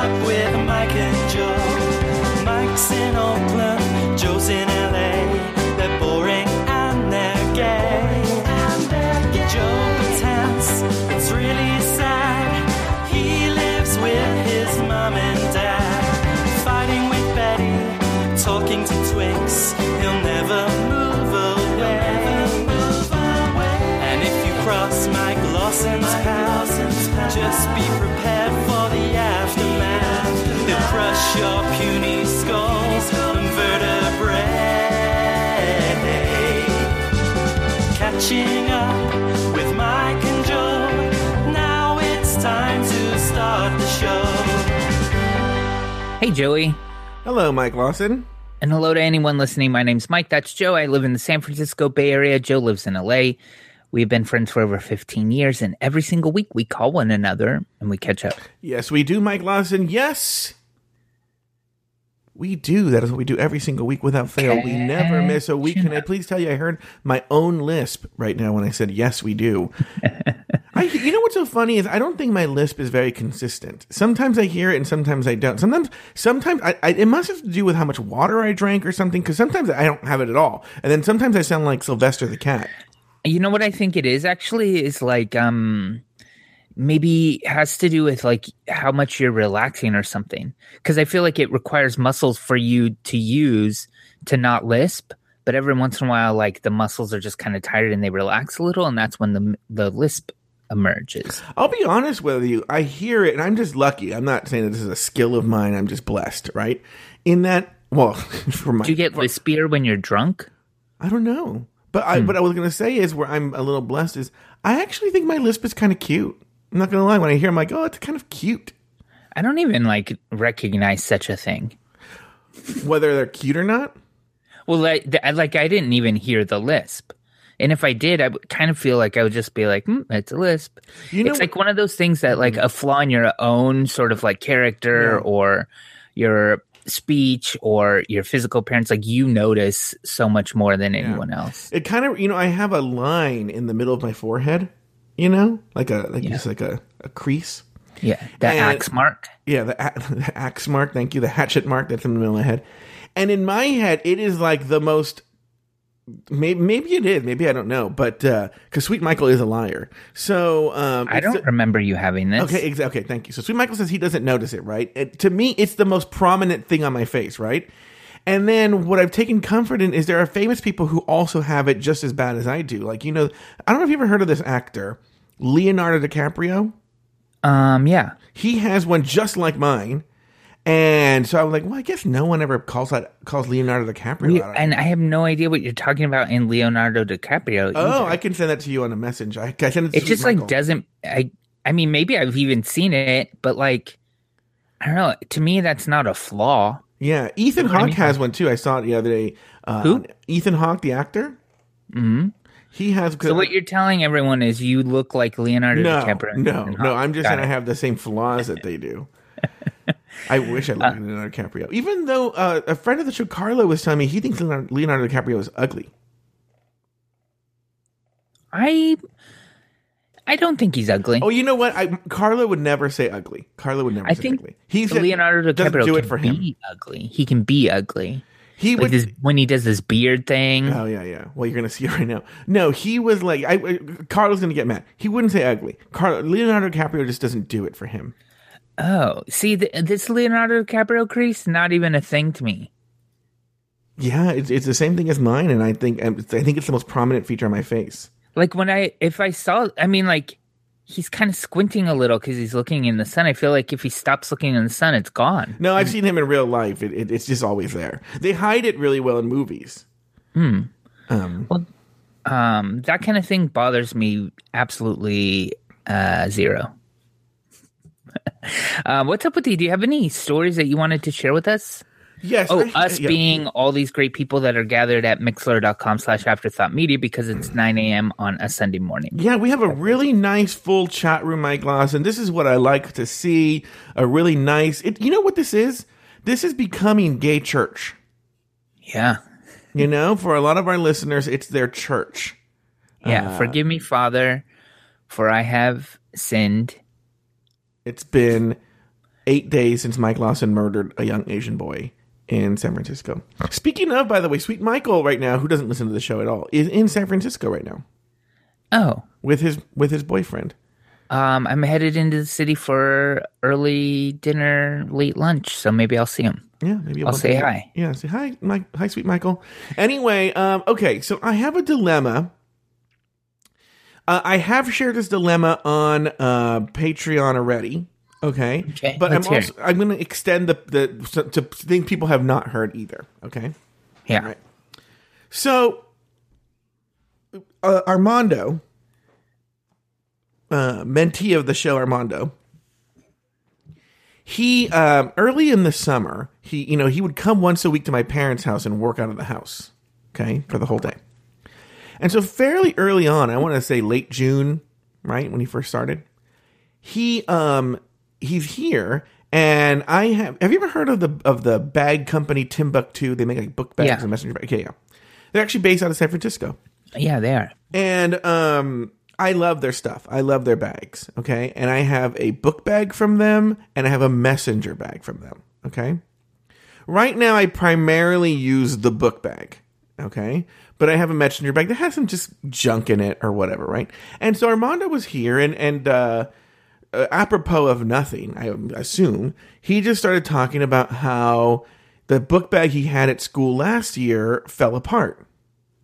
up with Mike and Joe. Mike's in Oakland, Joe's in LA. They're boring and they're gay. Joe pretends it's really sad. He lives with his mom and dad, fighting with Betty, talking to Twix. He'll never move away. And if you cross Mike Lawson's path, just be prepared Hey, Joey. Hello, Mike Lawson. And hello to anyone listening. My name's Mike. That's Joe. I live in the San Francisco Bay Area. Joe lives in LA. We've been friends for over 15 years, and every single week we call one another and we catch up. Yes, we do, Mike Lawson. Yes, we do. That is what we do every single week without fail. We never miss a week. Can I please tell you, I heard my own lisp right now when I said, yes, we do. I, you know what's so funny is I don't think my lisp is very consistent. Sometimes I hear it and sometimes I don't. Sometimes, sometimes I, I, it must have to do with how much water I drank or something. Because sometimes I don't have it at all, and then sometimes I sound like Sylvester the cat. You know what I think it is actually is like um maybe has to do with like how much you're relaxing or something. Cuz I feel like it requires muscles for you to use to not lisp, but every once in a while like the muscles are just kind of tired and they relax a little and that's when the the lisp emerges. I'll be honest with you. I hear it, and I'm just lucky. I'm not saying that this is a skill of mine. I'm just blessed, right? In that, well, for my, Do you get lispier when you're drunk? I don't know. But I, hmm. what I was gonna say is where I'm a little blessed is I actually think my lisp is kind of cute. I'm not gonna lie. When I hear, I'm like, oh, it's kind of cute. I don't even like recognize such a thing. Whether they're cute or not. Well, like, I- like I didn't even hear the lisp, and if I did, I would kind of feel like I would just be like, hmm, "It's a lisp." You know it's like one of those things that, like, a flaw in your own sort of like character Yeah. or your speech or your physical appearance. Like you notice so much more than anyone else. It kind of, you know, I have a line in the middle of my forehead. You know, like a like Yeah. just like a, a crease. Yeah, the And- axe mark. Yeah, the, the axe mark. Thank you. The hatchet mark that's in the middle of my head. And in my head, it is like the most. Maybe, maybe it is. Maybe I don't know. But because Sweet Michael is a liar, so um, I don't the- remember you having this. Okay, exactly. Okay, thank you. So Sweet Michael says he doesn't notice it, right? And to me, it's the most prominent thing on my face, right? And then what I've taken comfort in is there are famous people who also have it just as bad as I do. Like, you know, I don't know if you've ever heard of this actor, Leonardo DiCaprio. Um. Yeah. He has one just like mine. And so I was like, well, I guess no one ever calls that calls Leonardo DiCaprio We- and I have no idea what you're talking about in Leonardo DiCaprio. oh, either. I can send that to you on a message. I, I send it to it just Michael. like doesn't i i mean maybe i've even seen it but like i don't know to me that's not a flaw Yeah, Ethan what I Hawke mean? has one too. I saw it the other day. Uh, Who? Ethan Hawke, the actor. hmm He has. so what you're telling everyone is you look like leonardo no, DiCaprio no, and no. I'm just Got saying I have the same flaws that they do. I wish I looked like Leonardo DiCaprio. Even though uh, a friend of the show, Carlo, was telling me he thinks Leonardo, Leonardo DiCaprio is ugly. i i don't think he's ugly Oh, you know what? I, Carlo would never say ugly. Carlo would never i say think ugly. He said leonardo DiCaprio do it can for him. be ugly he can be ugly He like would. this when he does this beard thing Oh yeah, yeah. Well, you're gonna see it right now. No, he was like, I, I Carlo's gonna get mad. He wouldn't say ugly. Carlo, Leonardo DiCaprio just doesn't do it for him. oh see th- this leonardo DiCaprio crease not even a thing to me Yeah, it's, it's the same thing as mine, and I think um, I think it's the most prominent feature on my face. Like when I if I saw I mean like he's kind of squinting a little because he's looking in the sun. I feel like if he stops looking in the sun, it's gone. No, I've seen him in real life. It, it, it's just always there. They hide it really well in movies. Hmm. Um, Um, that kind of thing bothers me absolutely uh, zero. um, what's up with you? Do you have any stories that you wanted to share with us? Yes. Oh, I- us yeah. being all these great people that are gathered at mixlr.com slash afterthought media because it's 9 a.m. on a Sunday morning. Yeah, we have a really nice full chat room, Mike Gloss, and this is what I like to see. A really nice. It, you know what this is? This is becoming gay church. Yeah. You know, for a lot of our listeners, it's their church. Yeah. Uh, Forgive me, Father, for I have sinned. It's been eight days since Mike Lawson murdered a young Asian boy in San Francisco. Speaking of, by the way, Sweet Michael right now, who doesn't listen to the show at all, is in San Francisco right now Oh, with his with his boyfriend. um, I'm headed into the city for early dinner, late lunch, so maybe I'll see him. Yeah, maybe I'll say hi. Yeah, say hi, Mike. Hi, sweet Michael. Anyway, um, okay, so I have a dilemma. Uh, I have shared this dilemma on uh, Patreon already. Okay, Okay, but I'm also I'm going to extend the the so- to things people have not heard either. Okay, Yeah. Right. so uh, Armando, uh, mentee of the show, Armando. He um, early in the summer, he you know he would come once a week to my parents' house and work out of the house, okay, for the whole day. And so fairly early on, I want to say late June, right when he first started, he um he's here, and I have. Have you ever heard of the of the bag company Timbuk2? They make like book bags Yeah. and messenger bags. Okay, yeah, they're actually based out of San Francisco. Yeah, they are. And um I love their stuff. I love their bags, okay? And I have a book bag from them and I have a messenger bag from them, okay? Right now I primarily use the book bag, okay? But I have a messenger bag that has some just junk in it or whatever, right? And so Armando was here and and uh uh, apropos of nothing, I assume, he just started talking about how the book bag he had at school last year fell apart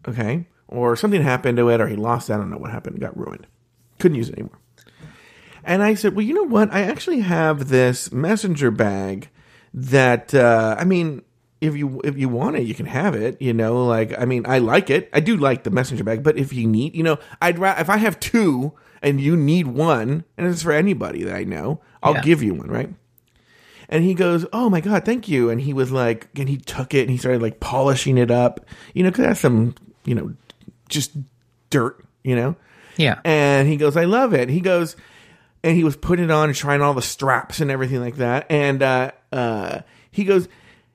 okay, or something happened to it, or he lost. it. I don't know what happened. It got ruined. Couldn't use it anymore. And I said, well, you know what? I actually have this messenger bag that uh, I mean, if you if you want it, you can have it. You know, like I mean, I like it. I do like the messenger bag, but if you need, you know, I'd ra- if I have two and you need one, and it's for anybody that I know, I'll Yeah. give you one, right? And he goes, "Oh my god, thank you!" And he was like, and he took it and he started like polishing it up, you know, because that's some, you know, just dirt, you know. Yeah. And he goes, "I love it." He goes, and he was putting it on and trying all the straps and everything like that. And uh, uh, he goes,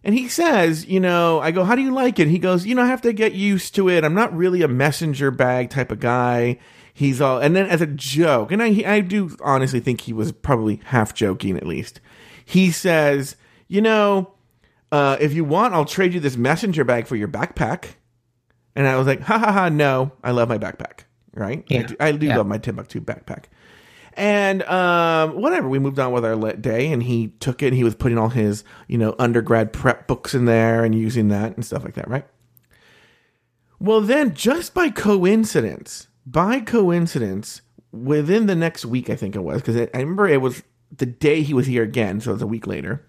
and he says, you know, I go, "How do you like it?" He goes, "You know, I have to get used to it. I'm not really a messenger bag type of guy." He's all, and then as a joke, and I, I do honestly think he was probably half joking at least. He says, "You know, uh, if you want, I'll trade you this messenger bag for your backpack." And I was like, "Ha ha ha! No, I love my backpack. Right? I Yeah. do, I do Yeah. love my Timbuk2 backpack." And um, whatever, we moved on with our lit day, and he took it. and He was putting all his, you know, undergrad prep books in there and using that and stuff like that, right? Well, then, just by coincidence, by coincidence, within the next week, I think it was, because I remember it was the day he was here again, so it was a week later.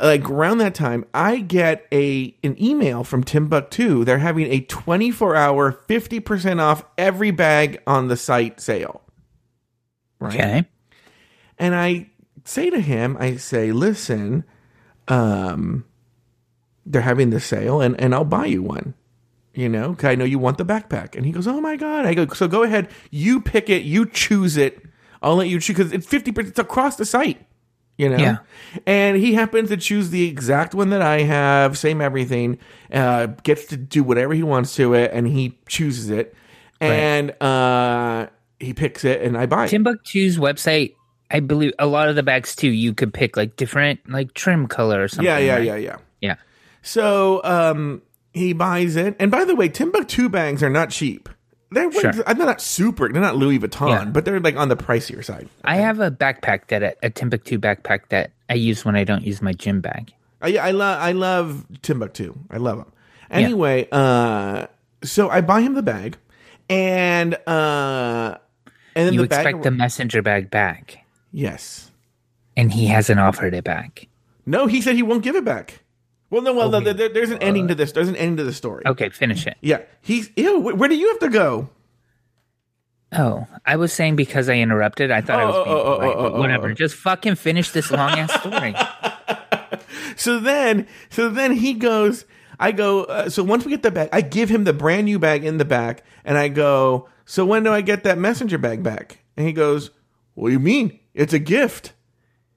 Like around that time, I get a an email from Timbuk2. They're having a 24 hour, 50% off every bag on the site sale. Right. Okay. And I say to him, I say, listen, um, they're having the sale and, and I'll buy you one. You know, 'cause I know you want the backpack. And he goes, oh my God. I go, so go ahead. You pick it. You choose it. I'll let you choose because it's 50%. It's across the site. You know? Yeah. And he happens to choose the exact one that I have, same everything, uh, gets to do whatever he wants to it, and he chooses it. And uh, he picks it, and I buy it. Timbuk2's website, I believe a lot of the bags too, you could pick like different like trim color or something. Yeah, yeah, right? yeah, yeah. Yeah. So um, he buys it, and by the way, Timbuk2 bags are not cheap. They're Sure. they're not super. They're not Louis Vuitton, Yeah. but they're like on the pricier side. I have a backpack that a Timbuk2 backpack that I use when I don't use my gym bag. I I love I love Timbuk2. I love them. Anyway, uh, so I buy him the bag, and uh, and then You the bag. expect the messenger bag back, yes. and he hasn't offered it back. No, he said he won't give it back. Well, no. Well, no, there, there's an ending to this. There's an ending to the story. Okay, finish it. Yeah, he's. Ew, where do you have to go? Oh, I was saying because I interrupted. I thought I was Oh, being oh, oh, polite, oh, but oh, whatever. oh. Just fucking finish this long ass story. So then, so then he goes. I go. Uh, so once we get the bag, I give him the brand new bag in the back, and I go. So when do I get that messenger bag back? And he goes, "What do you mean? It's a gift."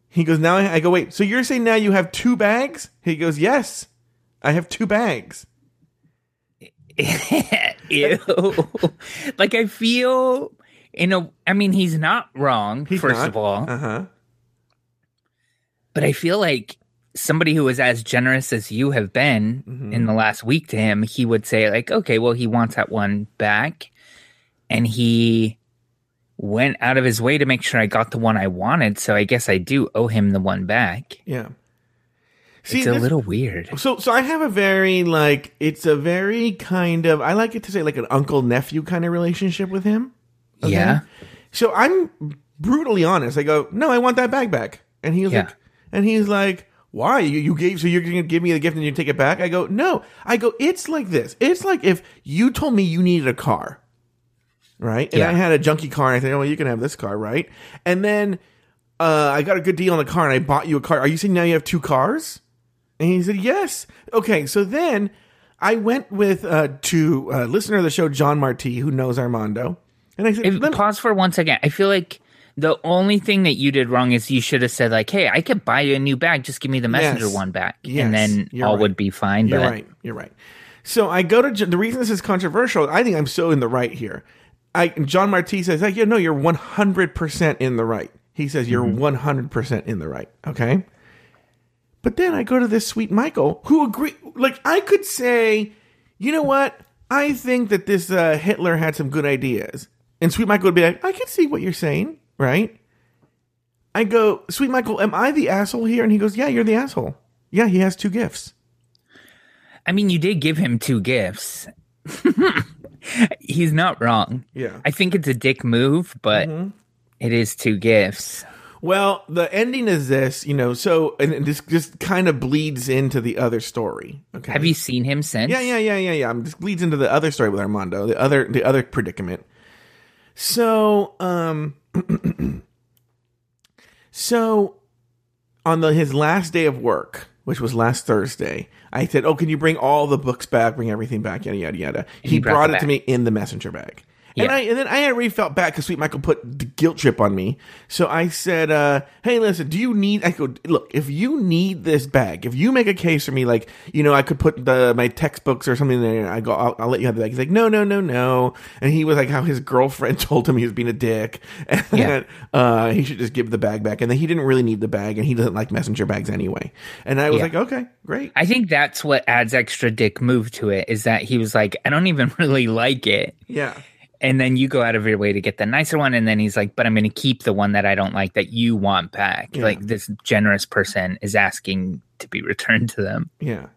He goes, "Now I, I go. Wait. So you're saying now you have two bags?" He goes, "Yes, I have two bags." Ew. like I feel in a I mean he's not wrong, He's first not. of all. uh huh. but I feel like somebody who was as generous as you have been Mm-hmm. in the last week to him, he would say like, okay, well, he wants that one back, and he went out of his way to make sure I got the one I wanted. So I guess I do owe him the one back. Yeah. See, it's a little weird. So, so I have a very like it's a very kind of I like it to say like an uncle nephew kind of relationship with him. Okay? Yeah. So I'm brutally honest. I go, no, I want that bag back, and he's Yeah. like, and he's like, why you you gave so you're gonna give me the gift and you take it back? I go, no. I go, it's like this. It's like if you told me you needed a car, right? And Yeah. I had a junky car, and I said, oh, well, you can have this car, right? And then uh, I got a good deal on the car, and I bought you a car. Are you saying now you have two cars? And he said, yes. Okay, so then I went with uh, to uh, listener of the show, John Marti, who knows Armando, and I said, If, "Let me- pause for one second. I feel like the only thing that you did wrong is you should have said like, "Hey, I could buy you a new bag. Just give me the messenger Yes. one back, Yes, and then you're all right. would be fine." You're but right. You're right. So I go to the reason this is controversial. I think I'm so in the right here. I John Marti says, like, yeah, no, you're 100 percent in the right. He says you're 100 percent in the right. Okay. But then I go to this sweet Michael who agree. Like I could say, you know what? I think that this uh, Hitler had some good ideas, and Sweet Michael would be like, I can see what you're saying, right? I go, Sweet Michael, am I the asshole here? And he goes, Yeah, you're the asshole. Yeah, he has two gifts. I mean, you did give him two gifts. He's not wrong. Yeah. Mm-hmm. I think it's a dick move, but it is two gifts. Well, the ending is this, you know, so and this just kind of bleeds into the other story. Okay. Have you seen him since? Yeah, yeah, yeah, yeah, yeah. This bleeds into the other story with Armando, the other the other predicament. So, um so on the his last day of work, which was last Thursday, I said, "Oh, can you bring all the books back? Bring everything back? Yada yada yada." He, he brought brought it it to me in the messenger bag. And Yeah. I and then I already felt bad because Sweet Michael put the guilt trip on me. So I said, uh, "Hey, listen, do you need?" I go, "Look, if you need this bag, if you make a case for me, like you know, I could put the my textbooks or something there. I go, I'll, I'll let you have the bag." He's like, "No, no, no, no." And he was like, "How his girlfriend told him he was being a dick, and Yeah. that uh, he should just give the bag back, and then he didn't really need the bag, and he doesn't like messenger bags anyway." And I was Yeah. like, "Okay, great." I think that's what adds extra dick move to it is that he was like, I don't even really like it. Yeah, And then you go out of your way to get the nicer one. And then he's like, but I'm going to keep the one that I don't like that you want back. Yeah. Like this generous person is asking to be returned to them. Yeah.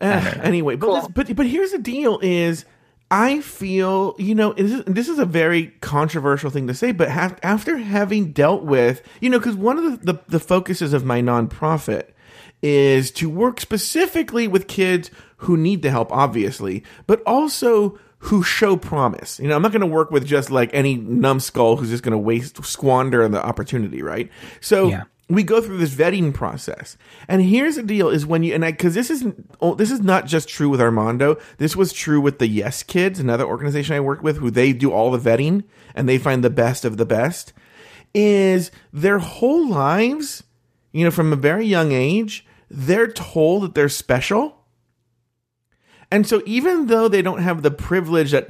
Uh, anyway, but, this, but but here's the deal: is I feel you know this is, this is a very controversial thing to say, but ha- after having dealt with you know because one of the, the the focuses of my nonprofit is to work specifically with kids who need the help, obviously, but also who show promise. You know, I'm not going to work with just like any numbskull who's just going to waste squander on the opportunity, right? So Yeah. we go through this vetting process and here's the deal is when you and i because this isn't oh, this is not just true with armando this was true with the yes kids another organization i worked with who they do all the vetting and they find the best of the best is their whole lives you know from a very young age they're told that they're special and so even though they don't have the privilege that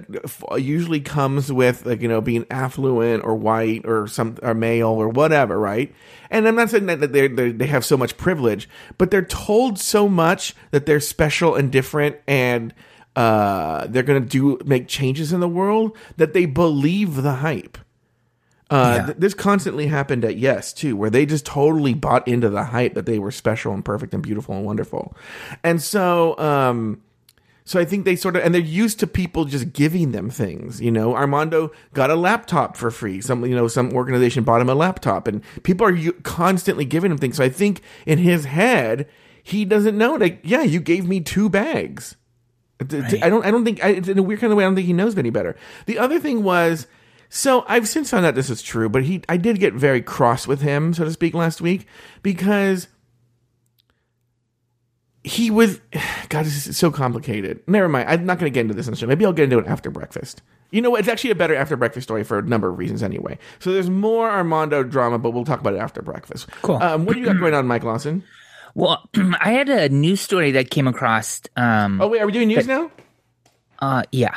usually comes with like you know being affluent or white or some or male or whatever, right? And I'm not saying that they they have so much privilege, but they're told so much that they're special and different and uh, they're going to do make changes in the world that they believe the hype. Uh, Yeah. th- this constantly happened at Yes too, where they just totally bought into the hype that they were special and perfect and beautiful and wonderful, and so um, so I think they sort of, and they're used to people just giving them things. You know, Armando got a laptop for free. Some, you know, some organization bought him a laptop, and people are u- constantly giving him things. So I think in his head, he doesn't know that. Yeah, you gave me two bags. I don't. I don't think. I, in a weird kind of way. I don't think he knows any better. The other thing was. So I've since found out this is true, but he I did get very cross with him, so to speak, last week because he was God, this is so complicated. Never mind. I'm not going to get into this in the show. Maybe I'll get into it after breakfast. You know what? It's actually a better after breakfast story for a number of reasons anyway. So there's more Armando drama, but we'll talk about it after breakfast. Cool. Um, what do you got going on, Mike Lawson? Well, I had a news story that came across. Um, Oh wait, are we doing news now? uh, yeah.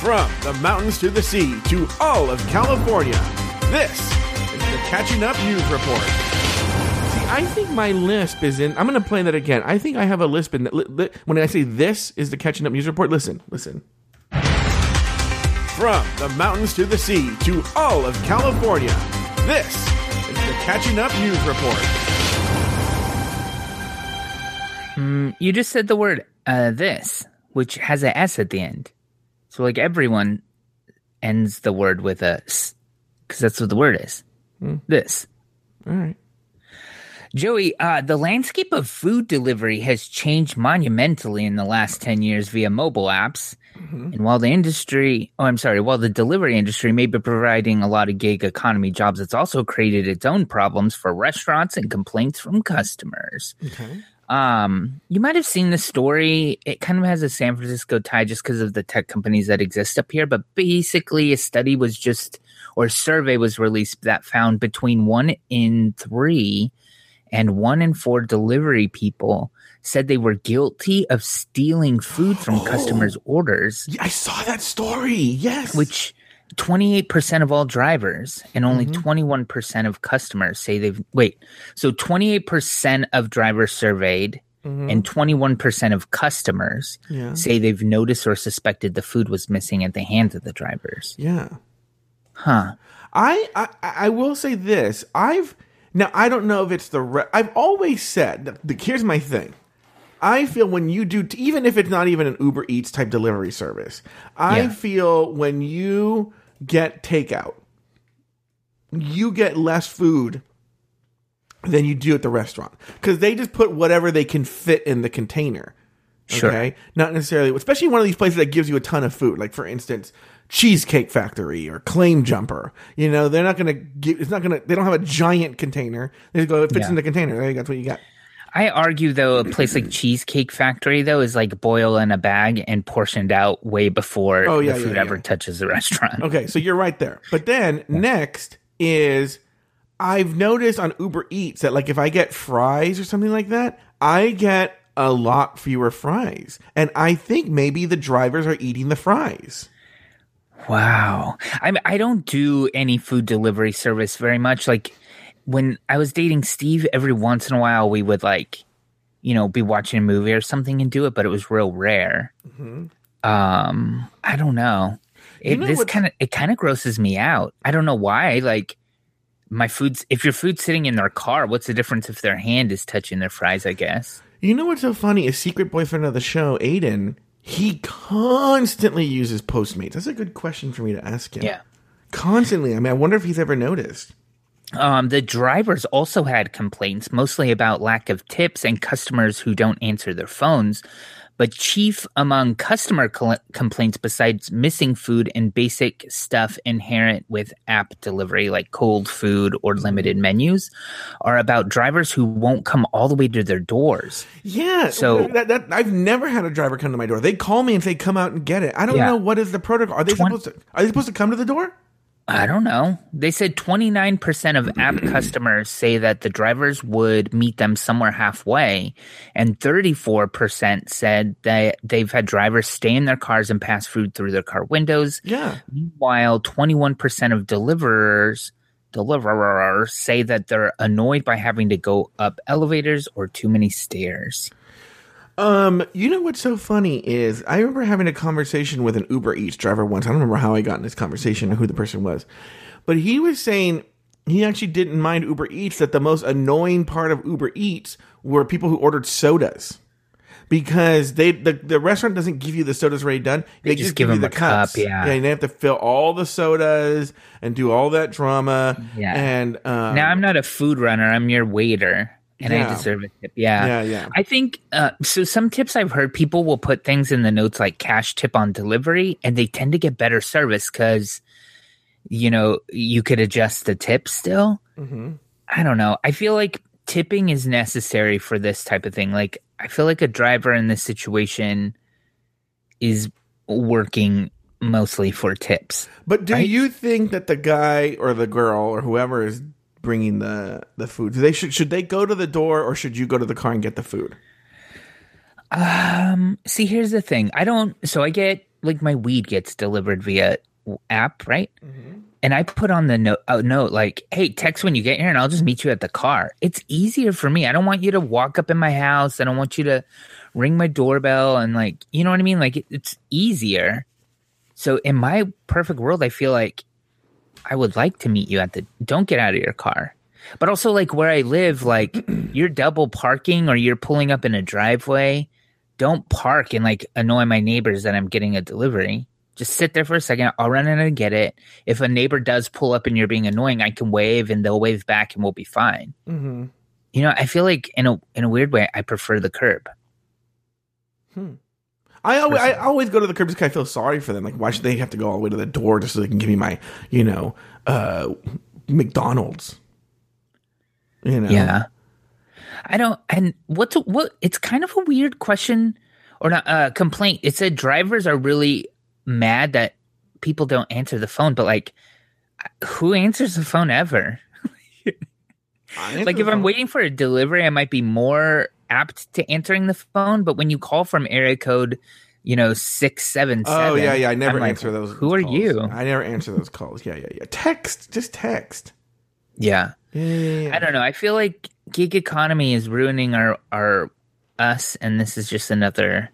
From the mountains to the sea to all of California, this is the Catching Up News Report. See, I think my lisp is in. I'm going to play that again. I think I have a lisp in. Li, li, when I say this is the Catching Up News Report, listen, listen. From the mountains to the sea to all of California, this is the Catching Up News Report. You just said the word uh, this, which has a S at the end. So, like, everyone ends the word with a s, because that's what the word is. This. All right. Joey, uh, the landscape of food delivery has changed monumentally in the last 10 years via mobile apps. And while the industry, oh, I'm sorry, while the delivery industry may be providing a lot of gig economy jobs, it's also created its own problems for restaurants and complaints from customers. Okay. Um, you might have seen the story. It kind of has a San Francisco tie just because of the tech companies that exist up here. But basically, a study was just, or a survey was released that found between one in three and one in four delivery people said they were guilty of stealing food from customers' orders, I saw that story. Yes. which 28% of all drivers and only mm-hmm. 21% of customers say they've wait. So 28% of drivers surveyed mm-hmm. and 21% of customers Yeah. say they've noticed or suspected the food was missing at the hands of the drivers. Yeah. Huh. I, I I will say this. I've now I don't know if it's the re- I've always said that the, here's my thing. I feel when you do even if it's not even an Uber Eats type delivery service, I Yeah. feel when you get takeout, you get less food than you do at the restaurant because they just put whatever they can fit in the container. Sure. Not necessarily, especially one of these places that gives you a ton of food, like for instance, Cheesecake Factory or Claim Jumper. You know, they're not going to give. It's not going to. They don't have a giant container. They just go. It fits Yeah. in the container. There. That's what you got. I argue though a place like Cheesecake Factory though is like boil in a bag and portioned out way before Oh, yeah, the food yeah. ever touches the restaurant. Okay, so you're right there. But then next is I've noticed on Uber Eats that like if I get fries or something like that, I get a lot fewer fries. And I think maybe the drivers are eating the fries. Wow. I I don't do any food delivery service very much. Like when I was dating Steve, every once in a while we would like, you know, be watching a movie or something and do it, but it was real rare. Um, I don't know. It, know this kind of it kind of grosses me out. I don't know why. Like my food's if your food's sitting in their car, what's the difference if their hand is touching their fries? I guess. You know what's so funny? A secret boyfriend of the show, Aiden, he constantly uses Postmates. That's a good question for me to ask him. Yeah. Constantly. I mean, I wonder if he's ever noticed. Um, the drivers also had complaints, mostly about lack of tips and customers who don't answer their phones. But chief among customer col- complaints, besides missing food and basic stuff inherent with app delivery, like cold food or limited menus, are about drivers who won't come all the way to their doors. Yeah. So- that, that, I've never had a driver come to my door. They call me and say, "Come out and get it." I don't Yeah. know what is the protocol. Are they Twen- supposed to? Are they supposed to come to the door? I don't know. They said 29% of app customers say that the drivers would meet them somewhere halfway, and 34% said that they've had drivers stay in their cars and pass food through their car windows. Yeah. Meanwhile, 21% of deliverers deliverers say that they're annoyed by having to go up elevators or too many stairs. Um, you know what's so funny is I remember having a conversation with an Uber Eats driver once. I don't remember how I got in this conversation or who the person was, but he was saying he actually didn't mind Uber Eats. That the most annoying part of Uber Eats were people who ordered sodas because they the, the restaurant doesn't give you the sodas already done. They, just just give give you the a cup, cups. yeah. and they have to fill all the sodas and do all that drama. Yeah. and um, now I'm not a food runner. I'm your waiter, and Yeah. I deserve a tip. Yeah, Yeah, yeah. I think uh, so. Some tips I've heard people will put things in the notes like cash tip on delivery, and they tend to get better service because you know you could adjust the tip still. Mhm. I don't know. I feel like tipping is necessary for this type of thing. Like I feel like a driver in this situation is working mostly for tips. But do Right? you think that the guy or the girl or whoever is bringing the the food, do they should should they go to the door or should you go to the car and get the food? Um, see, here's the thing. I don't. So I get like my weed gets delivered via app, right? And I put on the note, a note like, "Hey, text when you get here, and I'll just meet you at the car." It's easier for me. I don't want you to walk up in my house. I don't want you to ring my doorbell and like, you know what I mean? Like, it, it's easier. So in my perfect world, I feel like I would like to meet you at the. Don't get out of your car. But also, like where I live, like you're double parking or you're pulling up in a driveway. Don't park and like annoy my neighbors that I'm getting a delivery. Just sit there for a second. I'll run in and get it. If a neighbor does pull up and you're being annoying, I can wave and they'll wave back and we'll be fine. Mm-hmm. You know, I feel like in a in a weird way, I prefer the curb. I always, I always go to the curb because I feel sorry for them. Like, why should they have to go all the way to the door just so they can give me my, you know, uh, McDonald's? You know, Yeah. I don't and what's what it's kind of a weird question or not uh complaint. It said drivers are really mad that people don't answer the phone, but like who answers the phone ever? Like if I'm waiting for a delivery, I might be more apt to answering the phone, but when you call from area code, you know, six seven seven. Oh yeah, yeah. I never I'm like, answer those. Who are calls. you? I never answer those calls. Yeah, yeah, yeah. Text, just text. Yeah. Yeah, yeah, yeah. I don't know. I feel like gig economy is ruining our our us, and this is just another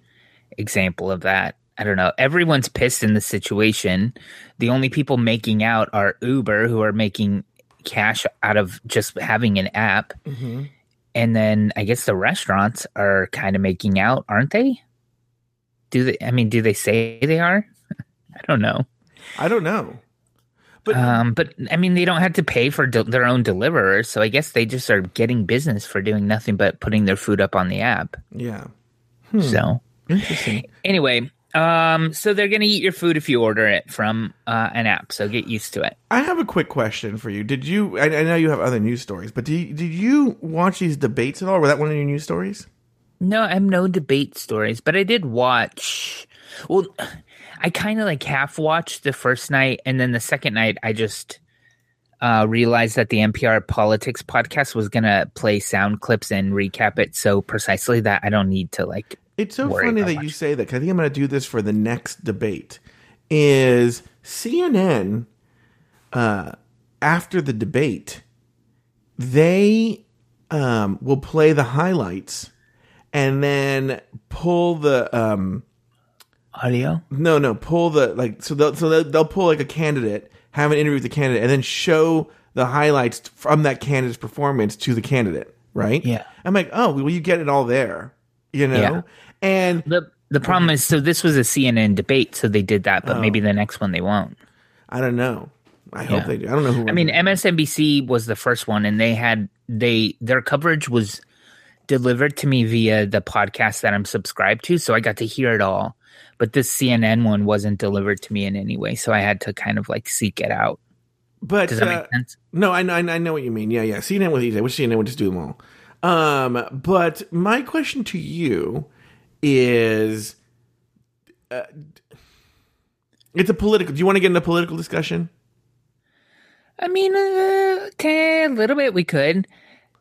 example of that. I don't know. Everyone's pissed in the situation. The only people making out are Uber, who are making cash out of just having an app, Mm-hmm. And then I guess the restaurants are kind of making out, aren't they? Do they? I mean, do they say they are? I don't know. I don't know. But Um, but I mean, they don't have to pay for de- their own deliverers, so I guess they just are getting business for doing nothing but putting their food up on the app. yeah, So interesting. anyway, um, so they're gonna eat your food if you order it from uh, an app. So get used to it. I have a quick question for you. Did you? I, I know you have other news stories, but did you, did you watch these debates at all? Were that one of your news stories? No, I have no debate stories, but I did watch. Well, I kind of like half watched the first night, and then the second night, I just uh, realized that the NPR Politics podcast was gonna play sound clips and recap it so precisely that I don't need to like. It's so funny that much. you say that because I think I'm going to do this for the next debate. Is CNN uh, after the debate? They um, will play the highlights and then pull the um, Audio? no no pull the like so they'll so they'll, they'll pull like a candidate, have an interview with the candidate, and then show the highlights from that candidate's performance to the candidate. Right? Yeah. I'm like, oh, well, you get it all there, you know. Yeah. And The the problem is, so this was a CNN debate, so they did that, but Oh. maybe the next one they won't. I don't know. I hope they do. I don't know who. I mean, MSNBC was the first one, and they had they their coverage was delivered to me via the podcast that I'm subscribed to, so I got to hear it all. But this CNN one wasn't delivered to me in any way, so I had to kind of like seek it out. but Does that uh, make sense? no, I know, I know- what you mean. Yeah, yeah. CNN was easy. I wish CNN would just do them all. Um, but my question to you is, uh, it's a political. Do you want to get into a political discussion? I mean, uh, okay, a little bit we could.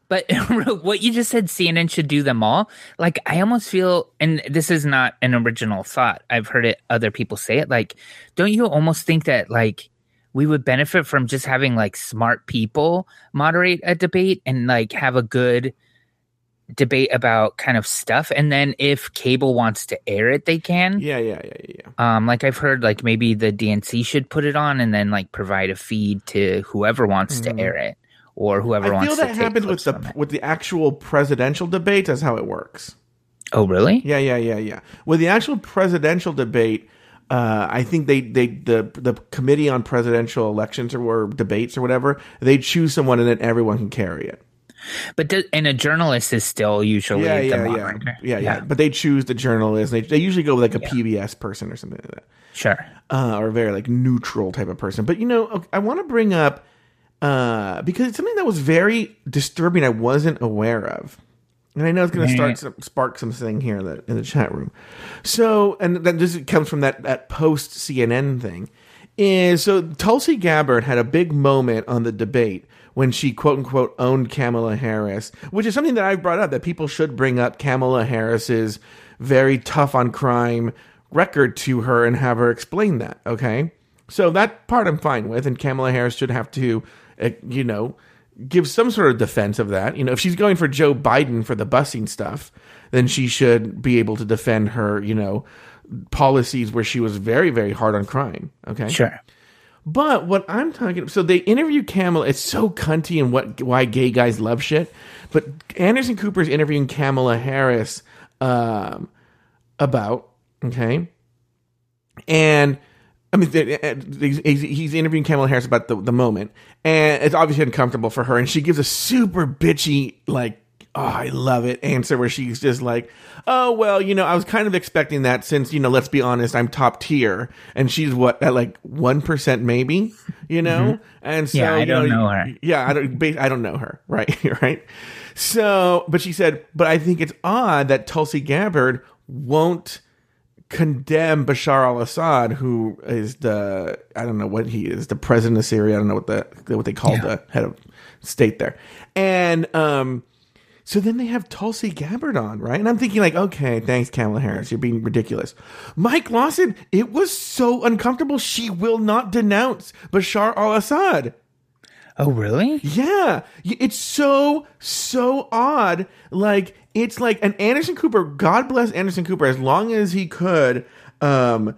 But what you just said, CNN should do them all. Like, I almost feel, and this is not an original thought. I've heard it, other people say it. Like, don't you almost think that, like, we would benefit from just having, like, smart people moderate a debate and, like, have a good debate about kind of stuff? And then if cable wants to air it, they can. Yeah, yeah, yeah, yeah. yeah. Um, like I've heard, like maybe the DNC should put it on and then like provide a feed to whoever wants to air it or whoever Mm-hmm. I feel that happens with the with the actual presidential debate. That's how it works. Oh, really? Yeah, yeah, yeah, yeah. With the actual presidential debate, uh, I think they they the the committee on presidential elections or, or debates or whatever they choose someone and then everyone can carry it. But do, and a journalist is still usually Yeah, the yeah, yeah, moderator. yeah, yeah. But they choose the journalist. They they usually go with like a PBS person or something like that, Sure. uh, or a very like neutral type of person. But you know, I want to bring up uh, because it's something that was very disturbing. I wasn't aware of. And I know it's going to start some, spark some thing here in the, in the chat room. So, and that this comes from that, that post CNN thing. Is so Tulsi Gabbard had a big moment on the debate when she quote unquote owned Kamala Harris, which is something that I've brought up that people should bring up Kamala Harris's very tough on crime record to her and have her explain that. Okay. So that part I'm fine with, and Kamala Harris should have to, uh, you know, give some sort of defense of that. You know, if she's going for Joe Biden for the busing stuff, then she should be able to defend her, you know, policies where she was very, very hard on crime. Okay. Sure. But what I'm talking so they interview Kamala. It's so cunty and what why gay guys love shit. But Anderson Cooper's interviewing Kamala Harris um, about okay, and I mean uh, he's, he's interviewing Kamala Harris about the the moment, and it's obviously uncomfortable for her, and she gives a super bitchy like. Oh, I love it. Answer where she's just like, oh, well, you know, I was kind of expecting that since, you know, let's be honest, I'm top tier. And she's what, at like 1% maybe, you know? And so, Yeah, I don't know her. Yeah, I don't, I don't know her. Right. right. So, but she said, but I think it's odd that Tulsi Gabbard won't condemn Bashar al-Assad, who is the I don't know what he is, the president of Syria. I don't know what the what they call Yeah. the head of state there. And um, so then they have Tulsi Gabbard on, right? And I'm thinking like, okay, thanks, Kamala Harris, you're being ridiculous. Mike Lawson, it was so uncomfortable. She will not denounce Bashar al-Assad. Oh, really? Yeah, it's so so odd. Like it's like an Anderson Cooper. God bless Anderson Cooper. As long as he could, um,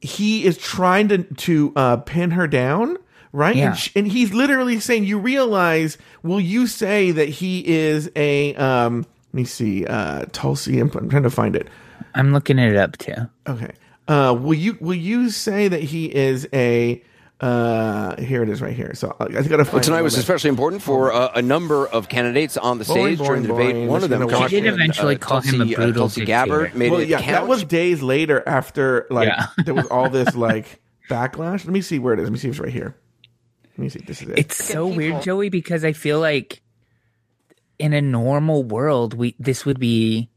he is trying to to uh, pin her down, right? Yeah. And, sh- and he's literally saying, "You realize? Will you say that he is a um?" Let me see. Uh, Tulsi. I'm, I'm trying to find it. I'm looking it up too. Okay. Uh, will you will you say that he is a? Uh, here it is, right here. So I, I got to find. Tonight it. was especially important for uh, a number of candidates on the Boing, stage during the debate. boing. One of them, She did Congressman, eventually call him a Tulsi, brutal Tulsi dictator. Gabbard made well, it yeah, count. that was days later after like Yeah. there was all this like backlash. Let me see where it is. Let me see if it's right here. Let me see. This is it. It's so people. weird, Joey, because I feel like in a normal world, we this would be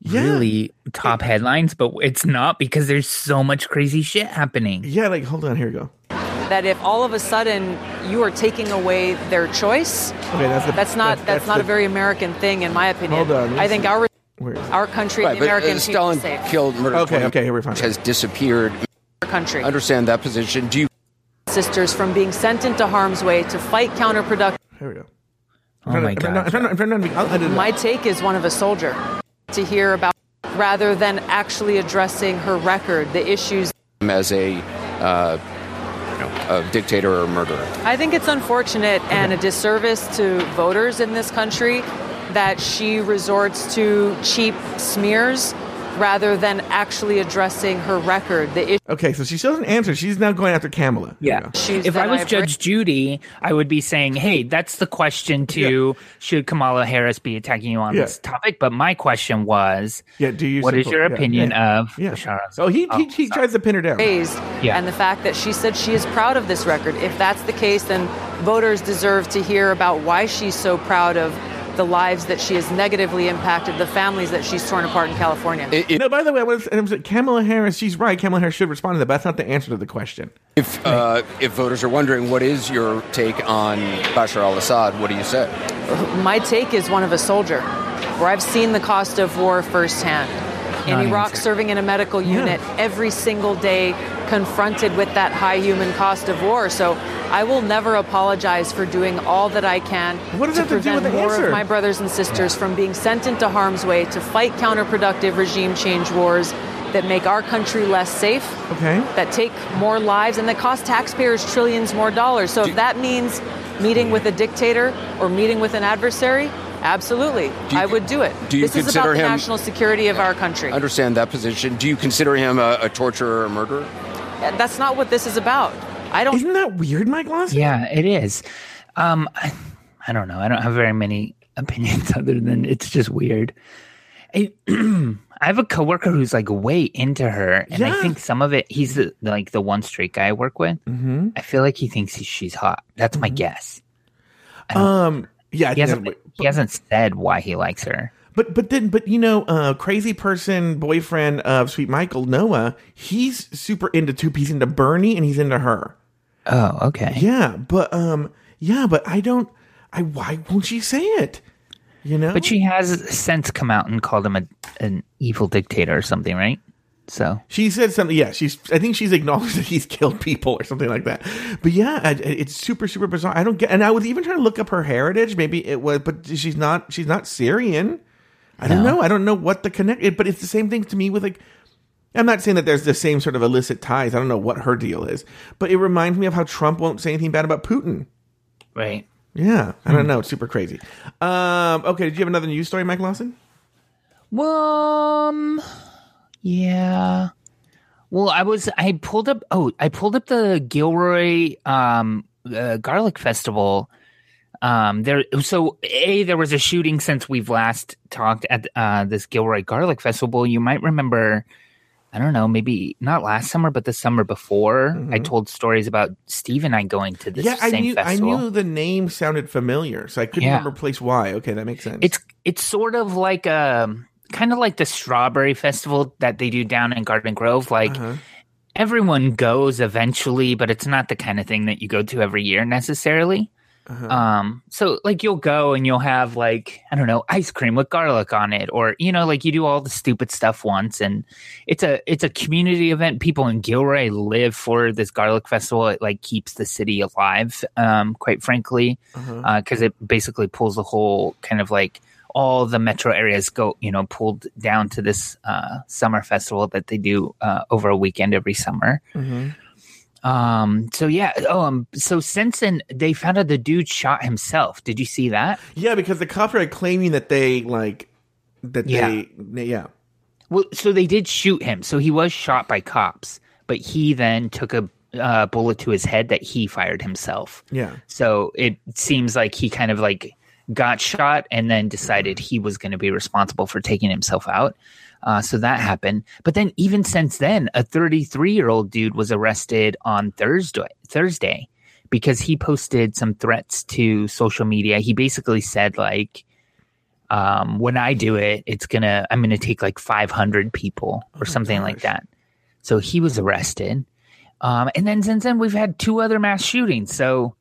Yeah. really top headlines, but it's not because there's so much crazy shit happening. yeah, like hold on. Here we go. that if all of a sudden you are taking away their choice, Okay, that's the. that's not that's, not the- a very American thing in my opinion. Hold on, I think our Where is our country, right, the but American uh, Stalin safe. killed, murdered. Okay, okay, here we find has it. disappeared. Our country. Understand that position? Do you sisters from being sent into harm's way to fight counterproductive. Here we go. Oh my I'm trying not- god. I'm trying not- I'm trying not to be- I'll edit it My take is one of a soldier to hear about rather than actually addressing her record, the issues. as a, uh, you know, a dictator or a murderer? I think it's unfortunate and a disservice to voters in this country that she resorts to cheap smears rather than actually addressing her record, the issue- Okay, so she still doesn't answer. She's now going after Kamala. Here we Yeah. go. If I was I've Judge Judy, I would be saying, "Hey, that's the question to should Kamala Harris be attacking you on Yeah. this topic?" But my question was, Yeah, do you? what is support- your opinion yeah. of Yeah. Bashar Oh, he he, he sorry. tries to pin her down. raised Yeah. and the fact that she said she is proud of this record. If that's the case, then voters deserve to hear about why she's so proud of the lives that she has negatively impacted, the families that she's torn apart in California. I- I- No, by the way, I was, I was Kamala Harris. She's right. Kamala Harris should respond to that. But that's not the answer to the question. If uh, if voters are wondering what is your take on Bashar al-Assad, what do you say? My take is one of a soldier, where I've seen the cost of war firsthand. In Non-answer. Iraq, serving in a medical unit every single day, confronted with that high human cost of war. So I will never apologize for doing all that I can What does to that to do with prevent the more answer? of my brothers and sisters from being sent into harm's way to fight counterproductive regime change wars that make our country less safe Okay. that take more lives and that cost taxpayers trillions more dollars. So if that means meeting hmm. with a dictator or meeting with an adversary, absolutely, Do you- I would do it. do you this is about the him- national security of our country. Understand that position? Do you consider him a, a torturer or a murderer? That's not what this is about. I don't Isn't that weird, Mike Lawson? Yeah, it is. Um, I, I don't know. I don't have very many opinions other than it's just weird. I, I have a coworker who's like way into her, and Yeah. I think some of it. He's the, like the one straight guy I work with. Mm-hmm. I feel like he thinks he, she's hot. That's my guess. Um. Yeah. I He hasn't. that's- He hasn't said why he likes her. But but then but you know, uh, crazy person boyfriend of Sweet Michael Noah, he's super into two. He's into Bernie and he's into her. Oh, okay. Yeah, but um, yeah, but I don't. I why won't she say it? You know. But she has since come out and called him a, an evil dictator or something, right? So She said something. Yeah, she's. I think she's acknowledged that he's killed people or something like that. But yeah, I- it's super super bizarre. I don't get. And I was even trying to look up her heritage. Maybe it was, but she's not. She's not Syrian. I don't know. I don't know what the connect. it- But it's the same thing to me with like. I'm not saying that there's the same sort of illicit ties. I don't know what her deal is, but it reminds me of how Trump won't say anything bad about Putin. right. Yeah, I Hmm. don't know. It's super crazy. Um, okay, did you have another news story, Mike Lawson? Well, um, yeah. Well, I was I pulled up. Oh, I pulled up the Gilroy um uh, Garlic Festival. Um, there. So, a there was a shooting since we've last talked at uh this Gilroy Garlic Festival. You might remember. I don't know, maybe not last summer, but the summer before. I told stories about Steve and I going to this Mm-hmm. yeah, I knew. festival. I knew the name sounded familiar, so I couldn't Yeah. remember place why. Okay, that makes sense. It's it's sort of like a kind of like the strawberry festival that they do down in Garden Grove. Like Uh-huh. everyone goes eventually, but it's not the kind of thing that you go to every year necessarily. Uh-huh. Um, so like you'll go and you'll have like I don't know ice cream with garlic on it, or you know like you do all the stupid stuff once, and it's a it's a community event. People in Gilroy live for this garlic festival. It like keeps the city alive, um, quite frankly Uh-huh. because it basically pulls the whole kind of like all the metro areas go you know pulled down to this uh, summer festival that they do uh, over a weekend every summer Mhm. um so yeah oh um so since then they found out the dude shot himself did you see that Yeah, because the cops are claiming that they like that Yeah. they, they yeah. well so they did shoot him so he was shot by cops but he then took a uh, bullet to his head that he fired himself Yeah. So it seems like he kind of like got shot and then decided he was going to be responsible for taking himself out. Uh, so that happened. But then even since then, a 33 year old dude was arrested on Thursday, Thursday because he posted some threats to social media. He basically said like, um, when I do it, it's gonna, I'm gonna take like 500 people or something like that. So he was arrested. Um, and then since then, we've had two other mass shootings. So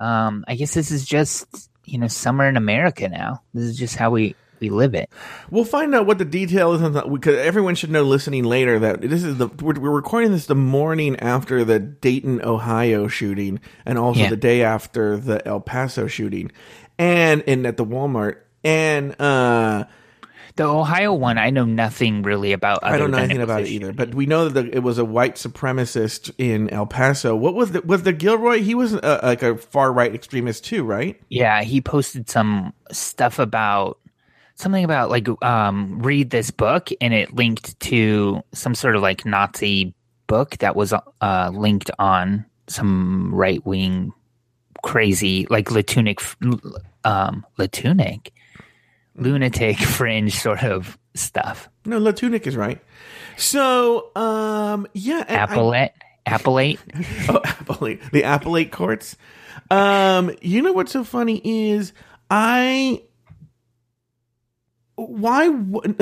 um, I guess this is just you know summer in America now. This is just how we we live it. We'll find out what the detail is because everyone should know listening later that this is the we're, we're recording this the morning after the Dayton, Ohio shooting, and also Yeah. the day after the El Paso shooting, and and at the Walmart. And uh, The Ohio one, I know nothing really about. I don't know anything about it either, but we know that the, it was a white supremacist in El Paso. What was the was the Gilroy? He was uh like a far right extremist too, right? yeah, he posted some stuff about something about like um read this book, and it linked to some sort of like Nazi book that was uh linked on some right wing crazy like Latunic um Latunic lunatic fringe sort of stuff. No, Latunic is right. So, um, yeah, and I- Appellate, Appellate. oh, Appellate, the Appellate courts. Um, you know what's so funny is I. Why?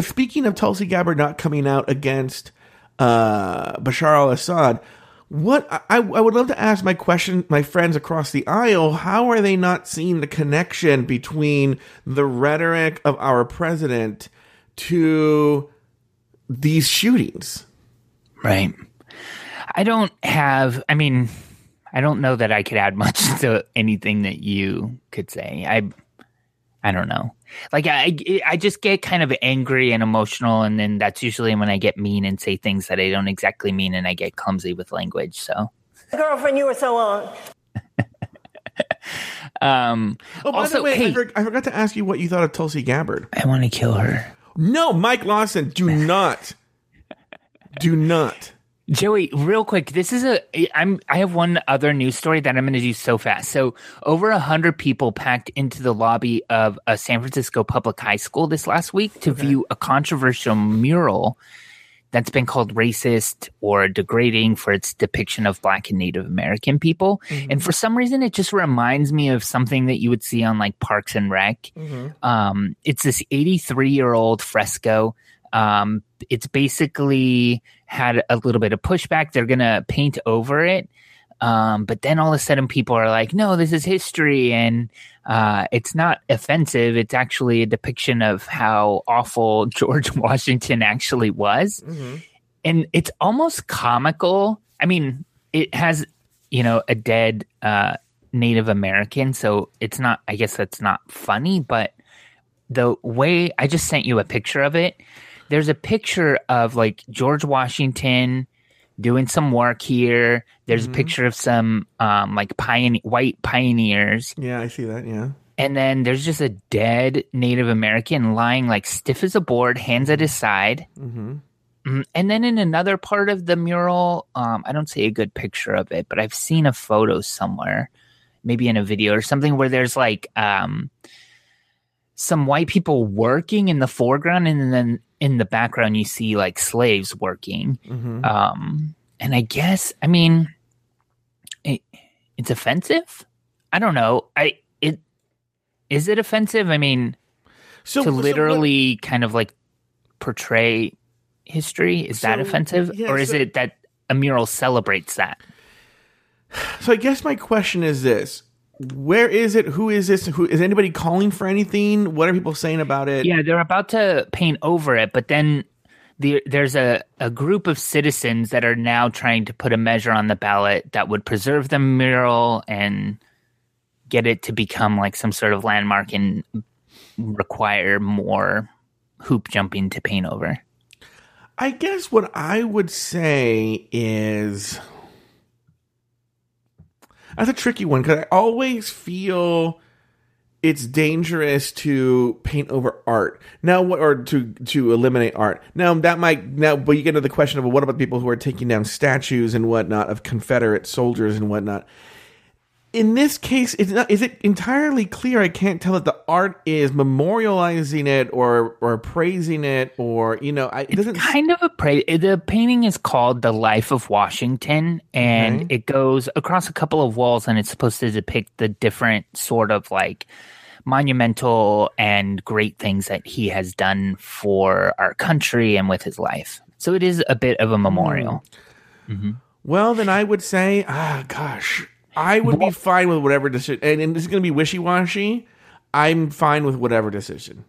Speaking of Tulsi Gabbard not coming out against uh, Bashar al-Assad, what I, I would love to ask my question, my friends across the aisle, how are they not seeing the connection between the rhetoric of our president to these shootings? Right. I don't have. I mean, I don't know that I could add much to anything that you could say. I, I don't know. Like I, I just get kind of angry and emotional, and then that's usually when I get mean and say things that I don't exactly mean, and I get clumsy with language. So, girlfriend you were so on. um, Oh, by also, the way, hey, I, for- I forgot to ask you what you thought of Tulsi Gabbard. I want to kill her. No, Mike Lawson, do not. do not. Joey, real quick, this is a I'm I have one other news story that I'm going to do so fast. So, over a hundred people packed into the lobby of a San Francisco public high school this last week to view a controversial mural that's been called racist or degrading for its depiction of Black and Native American people. And for some reason, it just reminds me of something that you would see on like Parks and Rec. Um, it's this 83 year old fresco. Um, it's basically had a little bit of pushback. They're going to paint over it. Um, but then all of a sudden people are like, no, this is history. And uh, it's not offensive. It's actually a depiction of how awful George Washington actually was. and it's almost comical. I mean, it has you know a dead uh, Native American, so it's not. I guess that's not funny, but the way I just sent you a picture of it. There's a picture of like George Washington doing some work here. There's a picture of some um, like pioneer, white pioneers, Yeah, I see that. Yeah. and then there's just a dead Native American lying like stiff as a board, hands at his side. Mm-hmm. Mm, And then in another part of the mural, um, I don't see a good picture of it, but I've seen a photo somewhere, maybe in a video or something, where there's like um, some white people working in the foreground, and then in the background you see like slaves working. Mm-hmm. Um, and I guess, I mean, it, it's offensive. I don't know. I it is it offensive? I mean, So to so what- literally kind of like portray history is that offensive yeah, or is so- it that a mural celebrates that So I guess my question is this: Where is it? Who is this? Who is anybody calling for anything? What are people saying about it? yeah they're about to paint over it but then the, there's a, a group of citizens that are now trying to put a measure on the ballot that would preserve the mural and get it to become like some sort of landmark and require more hoop jumping to paint over I guess what I would say is that's a tricky one because I always feel it's dangerous to paint over art now, what- or to to eliminate art. Now that might now, but you get to the question of well, what about people who are taking down statues and whatnot of Confederate soldiers and whatnot. In this case, it's not, is it entirely clear? I can't tell that the art is memorializing it or or praising it or you know, I, it doesn't. kind of a pra- the painting is called the life of washington and Okay. it goes across a couple of walls and it's supposed to depict the different sort of like monumental and great things that he has done for our country and with his life so it is a bit of a memorial Well, then I would say, ah, gosh, I would be fine with whatever decision. And, and this is going to be wishy washy. I'm fine with whatever decision.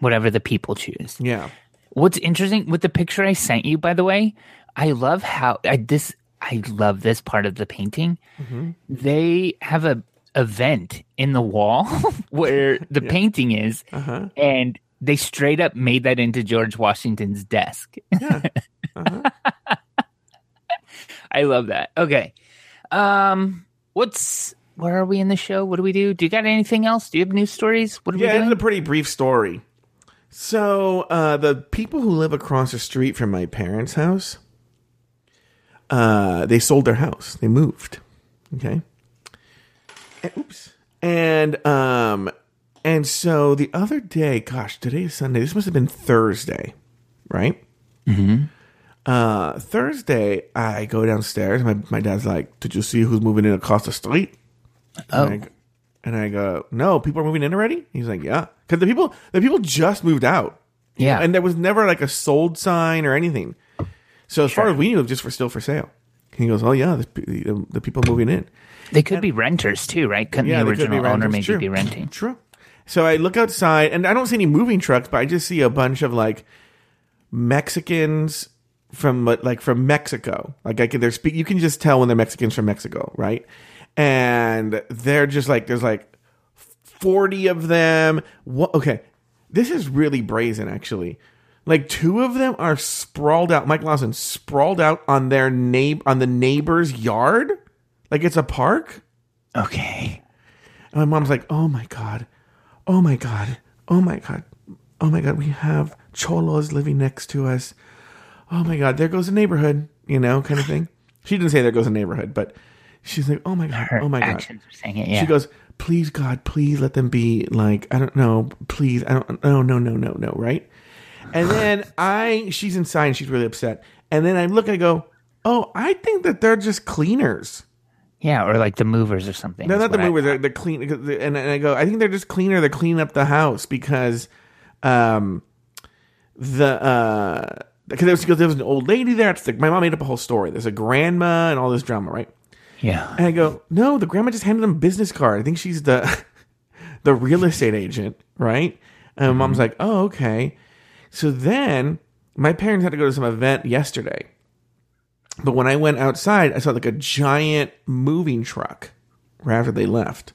whatever the people choose Yeah. What's interesting with the picture I sent you, by the way, I love how I this I love this part of the painting. They have a a vent in the wall where the painting is, Uh-huh. and they straight up made that into George Washington's desk. Yeah. Uh-huh. I love that. Okay, um, what's where are we in the show? What do we do? Do you got anything else? Do you have news stories? What are Yeah, we it's a pretty brief story. So, uh, the people who live across the street from my parents' house, uh, they sold their house. They moved. Okay. And, oops. And um, and so the other day, gosh, today is Sunday. This must have been Thursday, right? Mm-hmm. Uh, Thursday, I go downstairs. My my dad's like, "Did you see who's moving in across the street?" Oh. And I, go- and I go, no, people are moving in already. He's like, yeah, because the people, the people just moved out. Yeah. and there was never like a sold sign or anything. So as far as we knew, it was just for still for sale. He goes, oh yeah, the, the, the people moving in. They could be renters too, right? Couldn't Yeah, the they could original owner maybe True. be renting? True. So I look outside, and I don't see any moving trucks, but I just see a bunch of like Mexicans from like from Mexico. Like I can, they're speak. You can just tell when they're Mexicans from Mexico, right? And they're just like there's like forty of them. What? Okay, this is really brazen, actually. Like two of them are sprawled out. Mike Lawson sprawled out on their neighbor on the neighbor's yard, like it's a park. Okay. And my mom's like, "Oh my god, oh my god, oh my god, oh my god, we have cholos living next to us. Oh my god, there goes the neighborhood, you know, kind of thing." She didn't say there goes a neighborhood, but she's like, "Oh my god, Her oh my god." actions are saying it. Yeah. She goes, "Please God, please let them be like I don't know, please I don't no no no no no right." And then I, she's inside and she's really upset. And then I look, and I go, "Oh, I think that they're just cleaners." Yeah, or like the movers or something. No, not the movers. They're, they're clean. And, and I go, I think they're just cleaner. They're cleaning up the house because, um, the uh, because there was, there was an old lady there. It's like my mom made up a whole story. There's a grandma and all this drama, right? Yeah. And I go, no, the grandma just handed them a business card. I think she's the the real estate agent, right? And mom's mm-hmm. like, oh, okay. So then my parents had to go to some event yesterday, But when I went outside, I saw like a giant moving truck right after they left.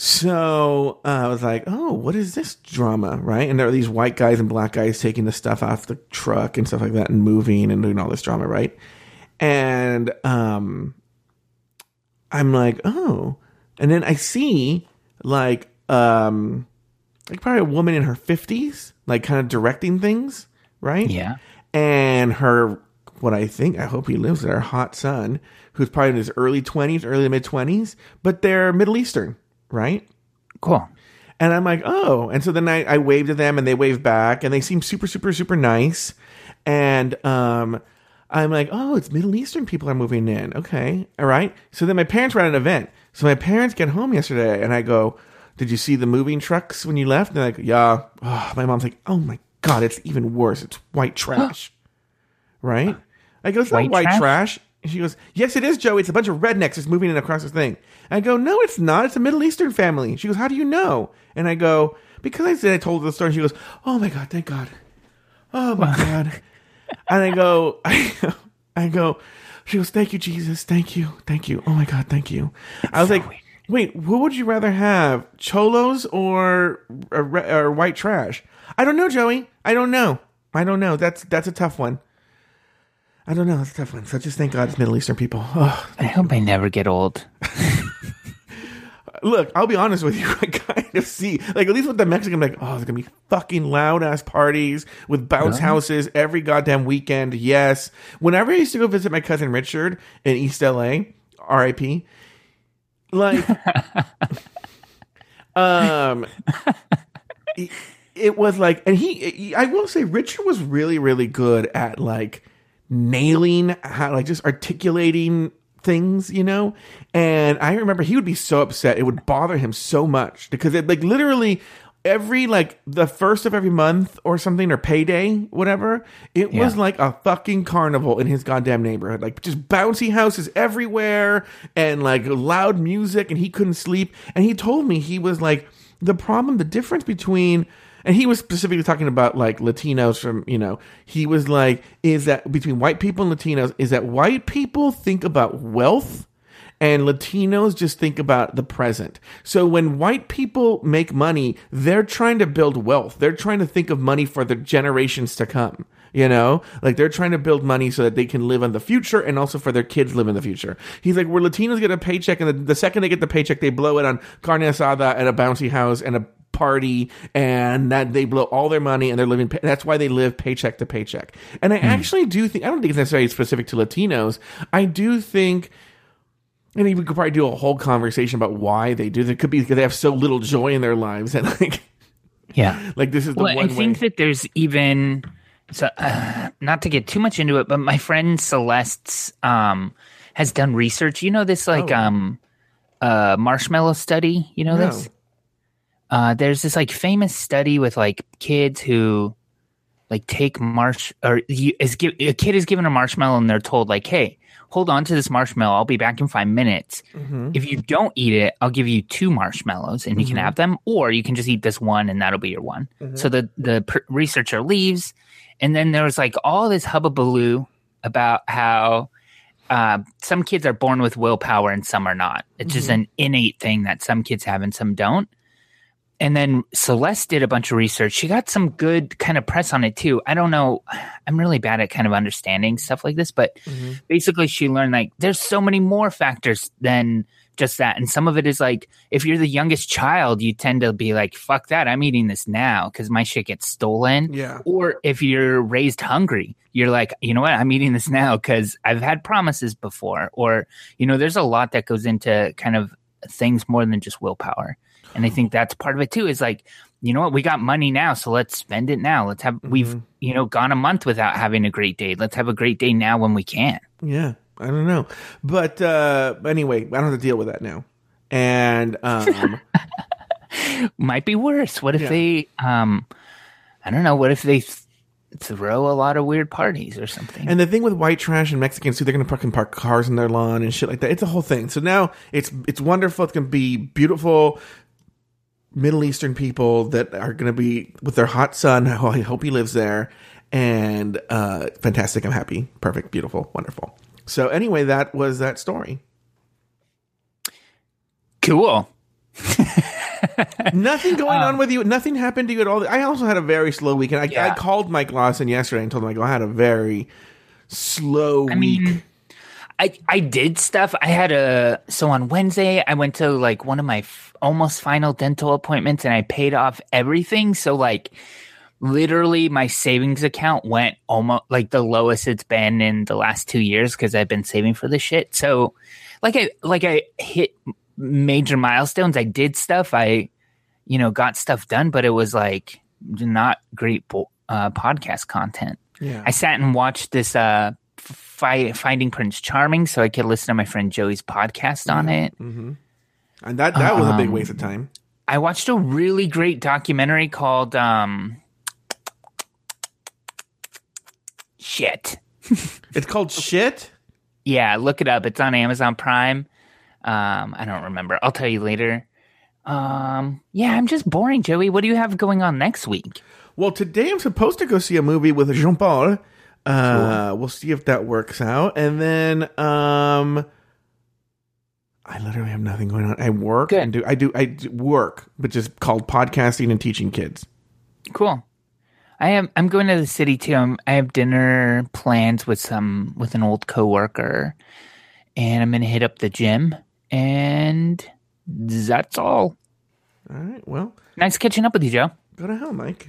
So uh, I was like, oh, what is this drama, right? And there are these white guys and black guys taking the stuff off the truck and stuff like that and moving and doing all this drama, right? And um, I'm like, oh. And then I see like um like probably a woman in her 50s, like kind of directing things, right? Yeah. And her what I think, I hope he lives there, hot son, who's probably in his early 20s, early to mid 20s, but they're Middle Eastern, right? Cool. And I'm like, oh. And so then I, I waved at them and they waved back and they seem super, super, super nice. And um, I'm like, oh, it's Middle Eastern people are moving in. Okay. All right. So then my parents were at an event. So my parents get home yesterday and I go, did you see the moving trucks when you left? And they're like, yeah. Oh, my mom's like, oh my God, it's even worse. It's white trash. right? I go, it's White not white trash. trash? And she goes, yes, it is, Joe. It's a bunch of rednecks just moving in across this thing. I go, no, it's not. It's a Middle Eastern family. She goes, how do you know? And I go, because I said I told her the story. She goes, oh my God, thank God. Oh my God. And I go, I, I go, she goes, thank you, Jesus. Thank you. Thank you. Oh my God, thank you. I was like, wait, what would you rather have? Cholos or, or, or white trash? I don't know, Joey. I don't know. I don't know. That's, that's a tough one. I don't know. It's a tough one. So just thank God it's Middle Eastern people. Oh, I hope I never get old. look, I'll be honest with you. I kind of see, like, at least with the Mexican, I'm like, oh, there's gonna be fucking loud ass parties with bounce houses every goddamn weekend. Yes. Whenever I used to go visit my cousin Richard in East LA, RIP, like, um, it, it was like, and he, he- I will say, Richard was really, really good at like nailing how, like, just articulating things, you know? And I remember he would be so upset. It would bother him so much because it, like, literally, every like the first of every month or something or payday whatever it was like a fucking carnival in his goddamn neighborhood like just bouncy houses everywhere and like loud music and he couldn't sleep and he told me he was like the problem the difference between and he was specifically talking about like latinos from you know he was like is that between white people and latinos is that white people think about wealth and Latinos just think about the present. So when white people make money, they're trying to build wealth. They're trying to think of money for the generations to come. You know, like they're trying to build money so that they can live in the future and also for their kids live in the future. He's like, where Latinos get a paycheck and the, the second they get the paycheck, they blow it on carne asada and a bouncy house and a party and that they blow all their money and they're living that's why they live paycheck to paycheck and i actually do think i don't think it's necessarily specific to latinos i do think and we could probably do a whole conversation about why they do. It could be because they have so little joy in their lives, and like, Yeah. like this is the Well, one I think way. that there's even so uh, not to get too much into it, but my friend Celeste's um has done research. You know this like Oh. um uh marshmallow study. You know No. this. Uh, there's this like famous study with like kids who like take marsh or you, is give, a kid is given a marshmallow and they're told like, hey, hold on to this marshmallow. I'll be back in five minutes. Mm-hmm. If you don't eat it, I'll give you two marshmallows and you can have them, or you can just eat this one and that'll be your one. So the the pr- researcher leaves, and then there was like all this hubbubaloo about how uh, some kids are born with willpower and some are not. It's just an innate thing that some kids have and some don't. And then Celeste did a bunch of research. She got some good kind of press on it too. I don't know. I'm really bad at kind of understanding stuff like this, but mm-hmm. basically she learned like there's so many more factors than just that. And some of it is like if you're the youngest child, you tend to be like, fuck that, I'm eating this now because my shit gets stolen. Yeah. Or if you're raised hungry, you're like, you know what, I'm eating this now because I've had promises before. Or, you know, there's a lot that goes into kind of things more than just willpower. And I think that's part of it too, is like, you know what, we got money now, so let's spend it now. Let's have we've, you know, gone a month without having a great day. Let's have a great day now when we can. Yeah, I don't know, but uh, anyway, I don't have to deal with that now. And um, Might be worse. What if Yeah. they um I don't know, what if they th- throw a lot of weird parties or something? and the thing with white trash and Mexicans too, they're gonna fucking park cars in their lawn and shit like that. It's a whole thing. So now it's it's wonderful. It's gonna be beautiful. Middle Eastern people that are going to be with their hot son. Oh, I hope he lives there. and uh, fantastic. I'm happy, perfect, beautiful, wonderful. So anyway, that was that story. Cool. Nothing going on with you. Nothing happened to you at all. I also had a very slow weekend. I, I called Mike Lawson yesterday and told him, "I go, I had a very slow I week." mean, I I did stuff. I had a so on Wednesday I went to like one of my f- almost final dental appointments and I paid off everything. So like literally my savings account went almost like the lowest it's been in the last 2 years cuz I've been saving for this shit. So like I like I hit major milestones. I did stuff. I you know got stuff done, but it was like not great uh, podcast content. yeah. I sat and watched this uh fi- Finding Prince Charming so I could listen to my friend Joey's podcast on it. and that that was a big Um, waste of time. I watched a really great documentary called um shit. It's called shit. Yeah, look it up. It's on Amazon Prime. Um I don't remember. I'll tell you later. Um yeah, I'm just boring, Joey. What do you have going on next week? Well, today I'm supposed to go see a movie with Jean Paul. Uh, We'll see if that works out. And then um, I literally have nothing going on. I work Good. and do I do I do work, but just called podcasting and teaching kids. Cool. I am. I'm going to the city too. I'm, I have dinner plans with some with an old coworker, and I'm going to hit up the gym. And that's all. All right. Well, Nice catching up with you, Joe. go to hell, Mike.